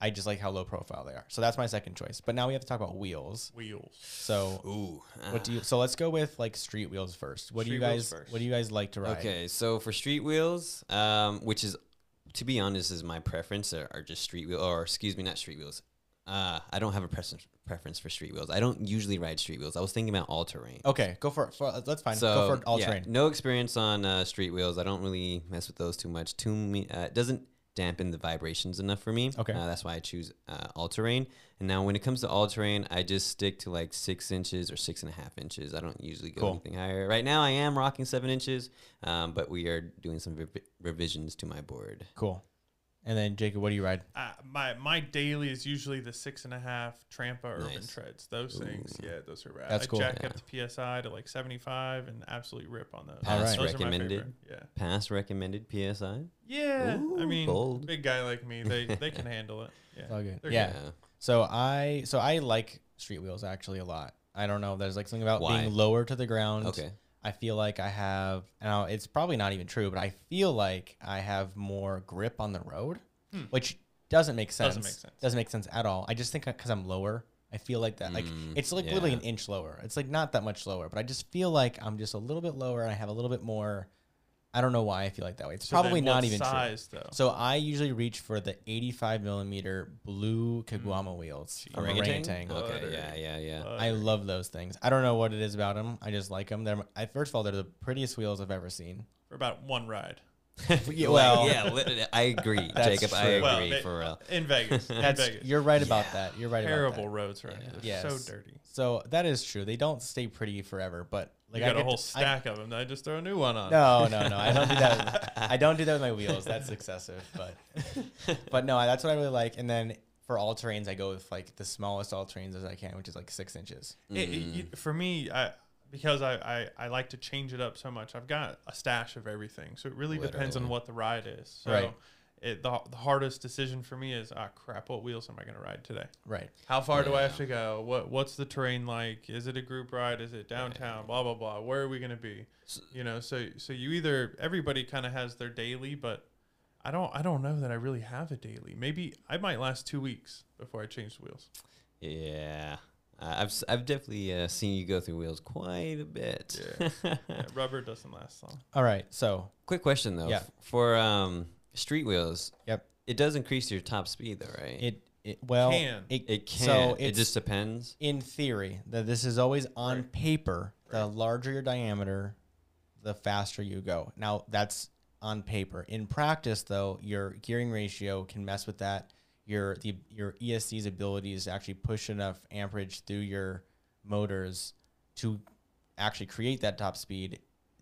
I just like how low profile they are. So that's my second choice. But now we have to talk about wheels. wheels. So Ooh. what do you? So let's go with like street wheels first. What do you wheels guys? first. What do you guys like to ride? Okay, so for street wheels, um, which is, to be honest, is my preference, are, are just street wheel, or excuse me, not street wheels. Uh, I don't have a preference preference for street wheels. I don't usually ride street wheels. I was thinking about all terrain. Okay, go for it. For, that's fine. So go for all yeah, terrain. no experience on uh, street wheels. I don't really mess with those too much. Too me, uh, it doesn't dampen the vibrations enough for me. Okay. uh, that's why I choose uh, all terrain. And now when it comes to all terrain, I just stick to like six inches or six and a half inches. I don't usually go Cool. anything higher. Right now, I am rocking seven inches, um, but we are doing some revi- revisions to my board. Cool. And then Jacob, what do you ride? Uh, my my daily is usually the six and a half Trampa Urban Nice. Treads. Those things, yeah, those are rad. That's I cool. jack Yeah. up the PSI to like 75 and absolutely rip on those. Pass Those recommended. Yeah. Pass recommended PSI. Yeah. I mean, bold. big guy like me, they they can handle it. Yeah. All good. Yeah. So I so I like street wheels actually a lot. I don't know. If there's like something about Why? being lower to the ground. Okay. I feel like I have. Now it's probably not even true, but I feel like I have more grip on the road, Hmm. which doesn't make sense. Doesn't make sense. Doesn't make sense at all. I just think because I'm lower, I feel like that. Like Mm, it's like literally an inch lower. It's like not that much lower, but I just feel like I'm just a little bit lower and I have a little bit more. I don't know why I feel like that way. It's So then probably not what even true. though. So I usually reach for the 85 millimeter blue Caguama mm. wheels from Orangatang? Orangatang. Okay. Butter. Yeah. Yeah. Yeah. I love those things. I don't know what it is about them. I just like them. They're I, first of all, they're the prettiest wheels I've ever seen. for about one ride. Yeah, well, yeah, lit- I agree, That's Jacob. I true. agree Well, ma- for real. in Vegas. in That's Vegas. you're right about that. You're right about that. terrible roads right now. Yeah. They're Yes. so dirty. So that is true. They don't stay pretty forever, but like you I got a whole to- I- stack of them. I just throw a new one on. no, no, no. I don't do that. I don't do that with my wheels. That's excessive. But but no, that's what I really like. And then for all terrains, I go with like the smallest all terrains as I can, which is like six inches. It- it- Mm. for me, I because I, I, I like to change it up so much. I've got a stash of everything, so it really depends on what the ride is. So Right. It, the, the hardest decision for me is ah crap, what wheels am I going to ride today? Right. How far do I have to go? What what's the terrain like? Is it a group ride? Is it downtown? Blah blah blah. Where are we going to be? S- You know, so so you either everybody kind of has their daily, but I don't I don't know that I really have a daily. Maybe I might last two weeks before I change the wheels. Yeah. Uh, I've s- I've definitely uh, seen you go through wheels quite a bit. Yeah, rubber doesn't last long. All right. So Quick question though. Yeah. F- For um, street wheels. Yep. It does increase your top speed though, right? it it well Can. it it can. So it just depends. in theory that this is always on Right. paper. The larger your diameter, the faster you go. Now that's on paper. In practice, though, your gearing ratio can mess with that. Your the your ESC's abilities to actually push enough amperage through your motors to actually create that top speed.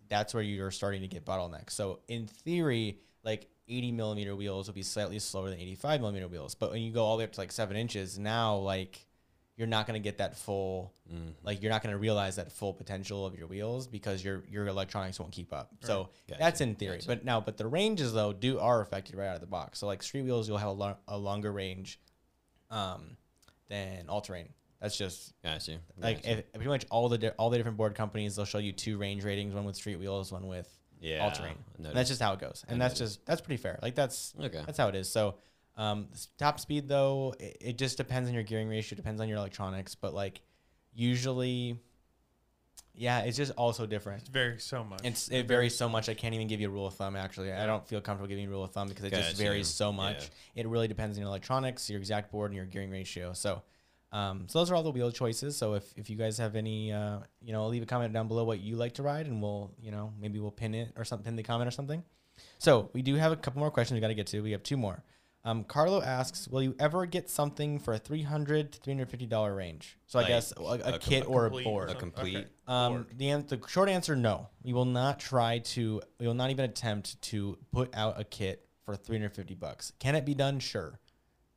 That's where you're starting to get bottlenecks. So in theory, like 80 millimeter wheels will be slightly slower than 85 millimeter wheels. But when you go all the way up to like seven inches, now like you're not going to get that full Mm. like you're not going to realize that full potential of your wheels because your your electronics won't keep up. So Gotcha, that's in theory. gotcha. But now, but the ranges though do are affected right out of the box. So like street wheels, you'll have a, lo- a longer range um, than all terrain. That's just Got you. like Gotcha. if, pretty much all the di- all the different board companies they'll show you two range ratings, one with street wheels, one with yeah, all terrain. I And that's just how it goes, and I that's just that's pretty fair. Like that's okay. that's how it is. So, um, top speed though, it, it just depends on your gearing ratio, depends on your electronics, but like usually, yeah, it's just also different. It varies so much. It's it varies so much. I can't even give you a rule of thumb. Actually, I don't feel comfortable giving you a rule of thumb because it just varies so much. Yeah. It really depends on your electronics, your exact board, and your gearing ratio. So, um, so those are all the wheel choices. So if, if you guys have any, uh, you know, leave a comment down below what you like to ride, and we'll, you know, maybe we'll pin it or something, pin the comment or something. So we do have a couple more questions we got to get to. We have two more. Um, Carlo asks, "Will you ever get something for a three hundred to three hundred fifty dollar range?" So Like I guess a, a, a com- kit A or a complete board. A complete- Okay. Um, Board. the, an- the short answer, no. We will not try to. We will not even attempt to put out a kit for 350 bucks. Can it be done? Sure.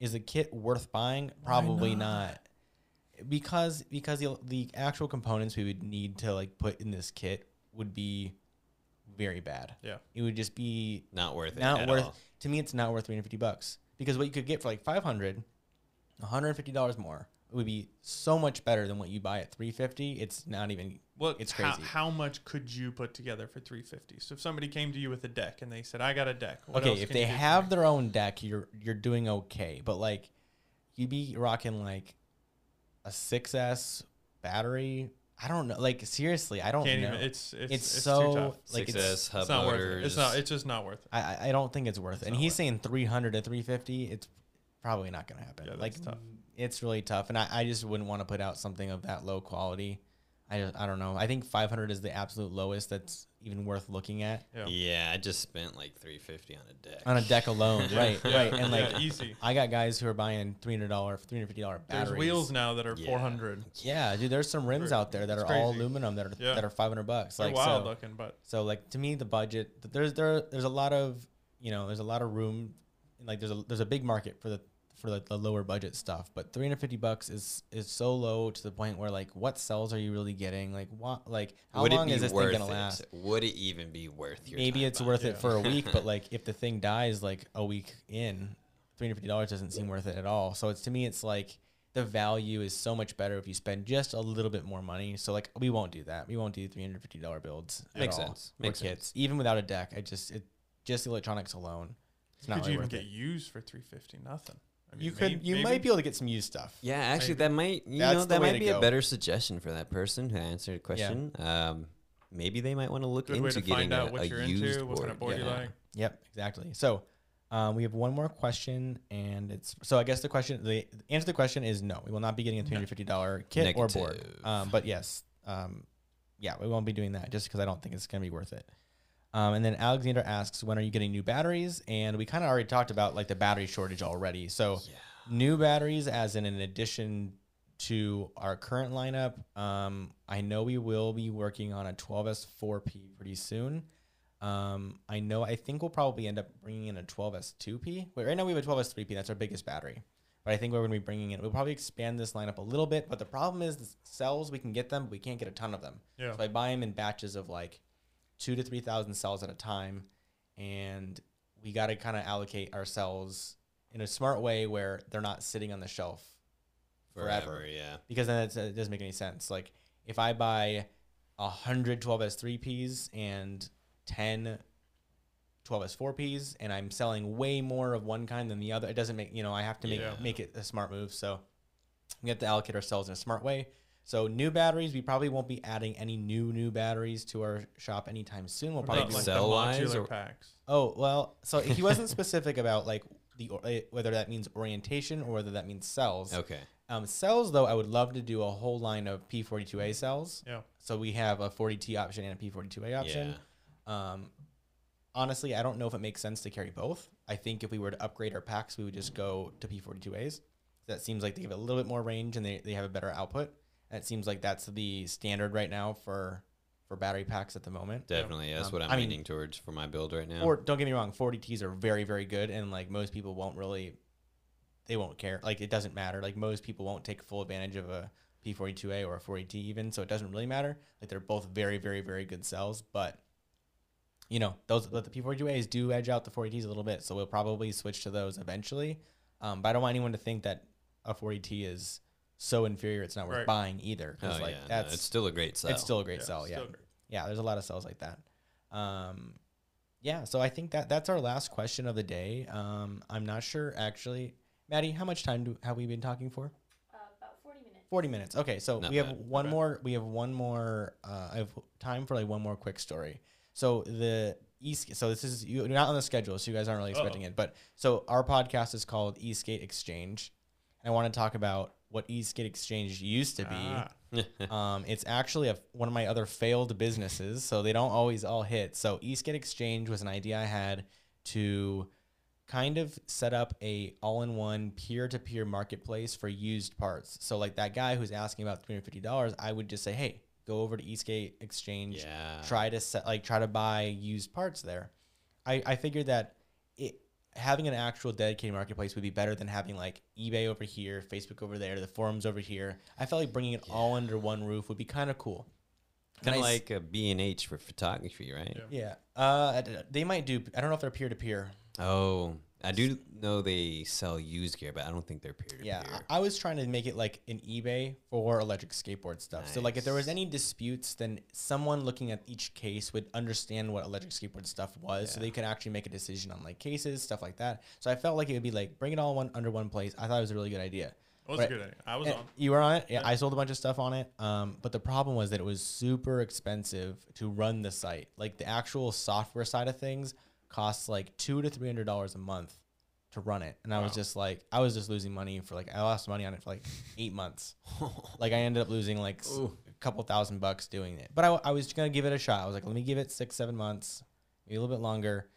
Is a kit worth buying? Probably not. Because because the the actual components we would need to like put in this kit would be very bad. Yeah. It would just be Not worth it. not at worth all. to me it's not worth 350 bucks because what you could get for like 500 150 dollars more it would be so much better than what you buy at 350 it's not even What It's crazy. how much could you put together for 350? So if somebody came to you with a deck and they said, "I got a deck," what okay else if can they you have their own deck you're you're doing okay but like you'd be rocking like a 6s battery i don't know like seriously i don't Can't know even. It's it's, it's, it's so too tough. like it's, 6S hub It's not worth it. It's not. It's just not worth it. I, I- I don't think it's worth It's it and he's worth saying 300 to 350 it's probably not gonna happen Yeah, that's like tough. it's really tough and I, I just wouldn't want to put out something of that low quality I, I don't know i think 500 is the absolute lowest that's even worth looking at Yeah. Yeah, I just spent like 350 on a deck. on a deck alone right Yeah, right and like yeah, easy. i got guys who are buying $300 $350 batteries There's wheels now that are Yeah. 400. yeah dude there's some rims out there that It's are all aluminum that are Yeah. that are 500 bucks They're like wild so, looking, but so like to me the budget there's there there's a lot of you know there's a lot of room like there's a there's a big market for the for the, the lower budget stuff but 350 bucks is is so low to the point where like what cells are you really getting like what like how Would long is this thing gonna it? last Would it even be worth your maybe time it's worth it? it for a week but like if the thing dies like a week in $350 doesn't seem worth it at all so it's to me it's like the value is so much better if you spend just a little bit more money so like we won't do that we won't do $350 builds at Makes all sense. for Makes kits sense. even without a deck i just it just the electronics alone it's not could really you even worth get it used for 350? Nothing. I mean, you could maybe- you maybe. might be able to get some used stuff Yeah, actually, Maybe. that might you That's know that might be go. a better suggestion for that person who answered the question. Um, maybe they might want to look Good way into to getting find out a, what a you're used into, board. what kind of board you yeah. like. Yep, exactly. So um, we have one more question, and it's so I guess the question, the answer to the question is no. We will not be getting a three hundred fifty dollar kit or board. Um, but yes, um, yeah, we won't be doing that just because I don't think it's going to be worth it. Um, and then Alexander asks, when are you getting new batteries? And we kind of already talked about like the battery shortage already. So new batteries, as in an addition to our current lineup, um, I know we will be working on a 12S4P pretty soon. Um, I know I think we'll probably end up bringing in a 12S2P. Wait, right now we have a 12S3P. That's our biggest battery. But I think we're going to be bringing in. We'll probably expand this lineup a little bit. But the problem is the cells we can get them, but we can't get a ton of them. Yeah. So I buy them in batches of like two to three thousand cells at a time, and we got to kind of allocate our cells in a smart way where they're not sitting on the shelf forever. Forever, yeah. Because then it doesn't make any sense. Like if I buy a hundred 12s3ps and 10 12s4ps, and I'm selling way more of one kind than the other, it doesn't make you know I have to make Yeah. make it a smart move. So We have to allocate ourselves in a smart way. So new batteries, we probably won't be adding any new new batteries to our shop anytime soon. We'll probably about do like the cell-wise modular or- packs. Oh well, so he wasn't specific about like the or- eh, whether that means orientation or whether that means cells. Okay. Um, cells though, I would love to do a whole line of P42A cells. Yeah. So we have a 40T option and a P42A option. Um, honestly, I don't know if it makes sense to carry both. I think if we were to upgrade our packs, we would just go to P42As. That seems like they give a little bit more range and they, they have a better output. It seems like that's the standard right now for for battery packs at the moment. Definitely. That's Um, what I'm I mean- leaning towards for my build right now. Or don't get me wrong, 40Ts are very, very good, and like most people won't really, they won't care. Like it doesn't matter. Like most people won't take full advantage of a P42A or a 40T even, so it doesn't really matter. Like they're both very, very, very good cells, but you know those but the P42As do edge out the 40Ts a little bit, so we'll probably switch to those eventually. Um, but I don't want anyone to think that a 40T is so inferior it's not worth Right. buying either. oh, like yeah. no, it's still a great sell. it's still a great Yeah, cell. Yeah great. yeah there's a lot of cells like that um yeah so i think that that's our last question of the day um i'm not sure actually maddie how much time do have we been talking for Uh, about 40 minutes. 40 minutes okay so Not we have bad. one bad. more we have one more uh i have time for like one more quick story so the east so this is you're not on the schedule so you guys aren't really expecting it but so our podcast is called e-skate exchange and i want to talk about what e-skate exchange used to be Ah, um, it's actually a, one of my other failed businesses, so they don't always all hit. So E-Skate Exchange was an idea I had to kind of set up a all-in-one peer-to-peer marketplace for used parts. So like that guy who's asking about three hundred fifty dollars, I would just say, hey, go over to E-Skate Exchange, yeah. try to set like try to buy used parts there. I I figured that having an actual dedicated marketplace would be better than having like eBay over here, Facebook over there, the forums over here. I felt like bringing it all under one roof would be kind of cool. Kind of Nice. like a B&H for photography, right? Yeah. Yeah. Uh, they might do. I don't know if they're peer to peer. Oh, I do know they sell used gear, but I don't think they're peer to Yeah. I I was trying to make it like an eBay for electric skateboard stuff. So like if there was any disputes, then someone looking at each case would understand what electric skateboard stuff was, so they could actually make a decision on like cases, stuff like that. So I felt like it would be like bring it all one under one place. I thought it was a really good idea. it was Right. a good idea. I was on. You were on it. Yeah, Yeah. I sold a bunch of stuff on it. Um, but the problem was that it was super expensive to run the site. Like the actual software side of things costs like two to three hundred dollars a month to run it, and I was Wow. just like, I was just losing money for like I lost money on it for like eight months. like I ended up losing like s- Ooh. a couple thousand bucks doing it. But I, I was gonna give it a shot. I was like, let me give it six, seven months, maybe a little bit longer,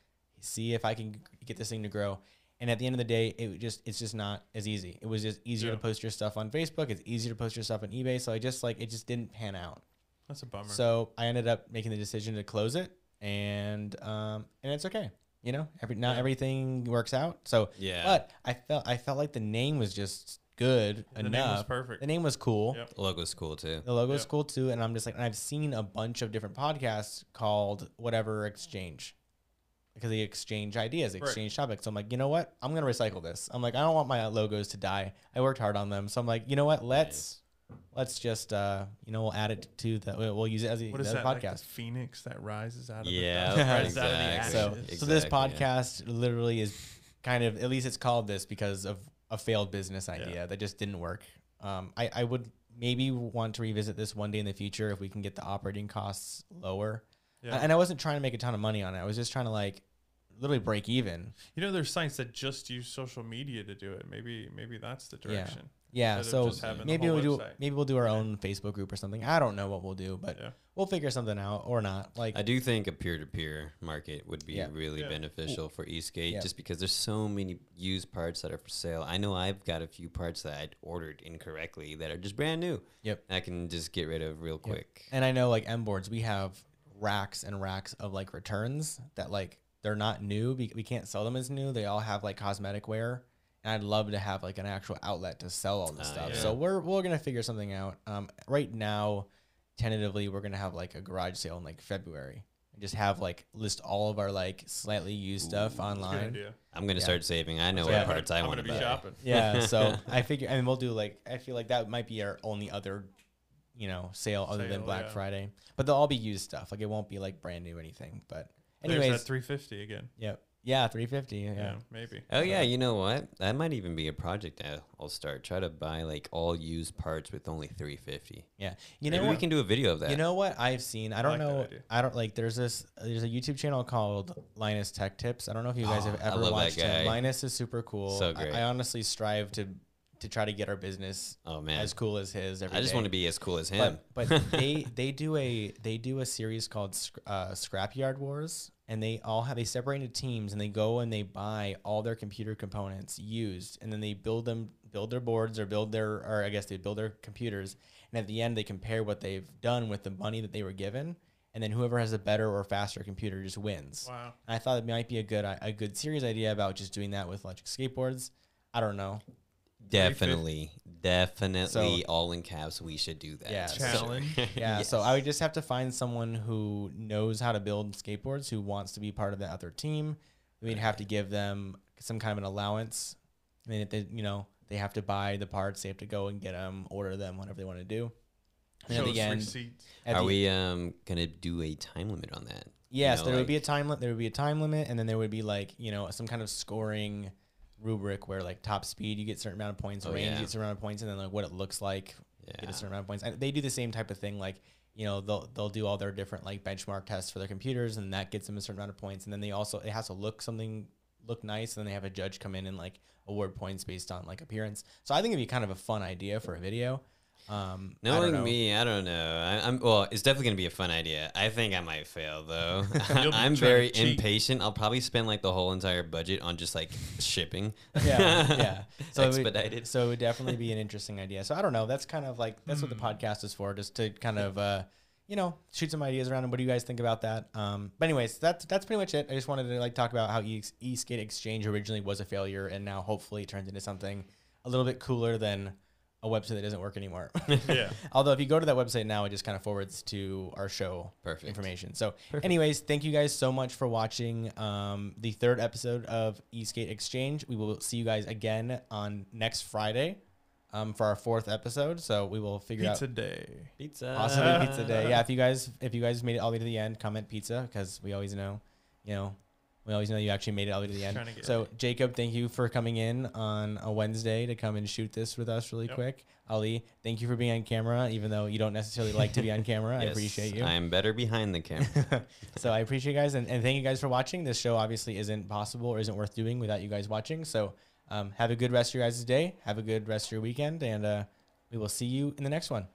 see if I can g- get this thing to grow. And at the end of the day, it just it's just not as easy. It was just easier to Yeah. post your stuff on Facebook. It's easier to post your stuff on eBay. So I just like it just didn't pan out. That's a bummer. So I ended up making the decision to close it, and um and it's okay. You know, every not Yeah. everything works out. So Yeah. but I felt I felt like the name was just good the name was enough. perfect. The name was cool. Yep. the logo's cool too. The logo's Yep. cool too, and I'm just like, and I've seen a bunch of different podcasts called whatever exchange, because they exchange ideas, Right. exchange topics. So I'm like, you know what? I'm gonna recycle this. I'm like, I don't want my logos to die. I worked hard on them, so I'm like, you know what? Let's let's just uh, you know, we'll add it to the. We'll we'll use it as a, What is as a that? Like the podcast. phoenix that rises out of Yeah, the rises out of the exactly. so ashes. so this Exactly, yeah. podcast literally is kind of at least it's called this because of a failed business idea that just didn't work. Um, I I would maybe want to revisit this one day in the future if we can get the operating costs lower. Yeah. And I wasn't trying to make a ton of money on it. I was just trying to like literally break even. You know, there's sites that just use social media to do it. Maybe, maybe that's the Yeah. direction. Yeah, so just having the maybe we'll do maybe we'll do our own Facebook group or something. I don't know what we'll do, but Yeah. we'll figure something out or not. Like I do think a peer-to-peer market would be Yeah. really Yeah. beneficial for E-Skate, Yeah. just because there's so many used parts that are for sale. I know I've got a few parts that I'd ordered incorrectly that are just brand new. Yep. I can just get rid of real Yep. quick. And I know like MBoards, we have racks and racks of like returns that like they're not new. We, we can't sell them as new. They all have like cosmetic wear. And I'd love to have like an actual outlet to sell all this Ah, stuff. yeah. So we're we're gonna figure something out. Um, right now, tentatively, we're gonna have like a garage sale in like February. And just have like list all of our like slightly used stuff That's good online. idea. I'm gonna Yeah. start saving. I know Yeah. what parts I I'm want gonna be buy. shopping. Yeah. So I figure, and we'll do like I feel like that might be our only other, you know, sale other than Black yeah. Friday. But they'll all be used stuff. Like it won't be like brand new anything. But There's anyways, 350 again. Yep. Yeah, 350. Yeah, Yeah. maybe. Oh yeah, you know what? That might even be a project I'll- I'll start. Try to buy like all used parts with only 350. Yeah. You know Maybe we what? can do a video of that. You know what I've seen? I I don't like that know. idea. I don't like. There's this. There's a YouTube channel called Linus Tech Tips. I don't know if you guys have I ever love that watched him. Linus is super cool. So I- great. I, honestly strive to to try to get our business oh man, as cool as his. Every I just day. want to be as cool as him. But, but they they do a they do a series called Sc- uh, Scrapyard Wars, and they all have they separate into teams, and they go and they buy all their computer components used, and then they build them build their boards or build their or I guess they build their computers, and at the end they compare what they've done with the money that they were given, and then whoever has a better or faster computer just wins. Wow. And I thought it might be a good a good series idea about just doing that with electric skateboards. I don't know. Definitely, definitely, So- all in caps. We should do that. Yeah, for so- Challenge. Yeah, so I would just have to find someone who knows how to build skateboards, who wants to be part of the other team. We'd have to give them some kind of an allowance. I mean, if they, you know, they have to buy the parts, they have to go and get them, order them, whatever they want to do. And Show at us the end, receipts. at Are the- we um gonna do a time limit on that? Yes, know, there would be a time limit. There would be a time limit, and then there would be like you know some kind of scoring rubric where like top speed you get a certain amount of points, Oh, range yeah. you get a certain amount of points, and then like what it looks like you get a certain amount of points. And they do the same type of thing, like you know they'll they'll do all their different like benchmark tests for their computers, and that gets them a certain amount of points. And then they also it has to look something look nice, and then they have a judge come in and like award points based on like appearance. So I think it'd be kind of a fun idea for a video. Um, Knowing know. me, I don't know. I, I'm well. It's definitely gonna be a fun idea. I think I might fail though. I'm very impatient. I'll probably spend like the whole entire budget on just like shipping. yeah, yeah. So it would- expedited. so it would definitely be an interesting idea. So I don't know. That's kind of like that's what the podcast is for, just to kind of uh, you know shoot some ideas around. And what do you guys think about that? Um, but anyways, that's that's pretty much it. I just wanted to like talk about how e- eSkate Exchange originally was a failure, and now hopefully it turns into something a little bit cooler than a website that doesn't work anymore. Yeah. Although if you go to that website now, it just kind of forwards to our show Perfect. information. So, anyways, thank you guys so much for watching um, the third episode of E-Skate Exchange. We will see you guys again on next Friday um, for our fourth episode. So we will figure Pizza out pizza day. Pizza. possibly pizza day. Yeah, if you guys if you guys made it all the way to the end, comment pizza because we always know, you know. We always know you actually made it all the way to the end. Trying to get So, Jacob, thank you for coming in on a Wednesday to come and shoot this with us really Yep. quick. Ali, thank you for being on camera, even though you don't necessarily like to be on camera. I appreciate you. I'm better behind the camera. so I appreciate you guys and, and thank you guys for watching. This show obviously isn't possible or isn't worth doing without you guys watching. So um, have a good rest of your guys' day. Have a good rest of your weekend, and uh, we will see you in the next one.